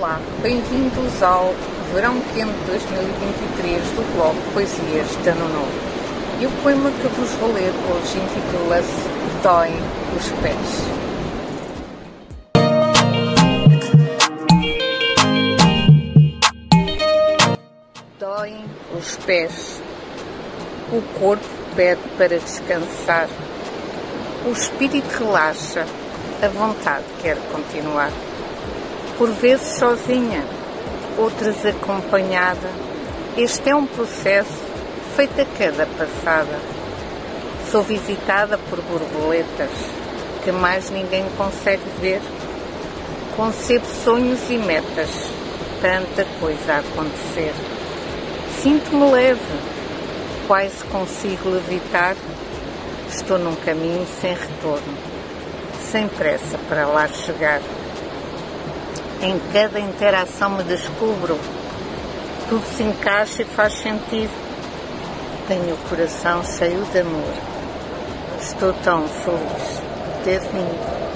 Olá, bem-vindos ao Verão Quente 2023 do blog Poesias de Ano Novo. E o poema que vos vou ler hoje intitula-se Doem os Pés. Doem os pés. O corpo pede para descansar. O espírito relaxa. A vontade quer continuar. Por vezes sozinha, outras acompanhada. Este é um processo feito a cada passada. Sou visitada por borboletas que mais ninguém consegue ver. Concebo sonhos e metas, tanta coisa a acontecer. Sinto-me leve, quase consigo levitar. Estou num caminho sem retorno, sem pressa para lá chegar. Em cada interação me descubro, tudo se encaixa e faz sentido. Tenho o coração cheio de amor. Estou tão feliz de ter vindo.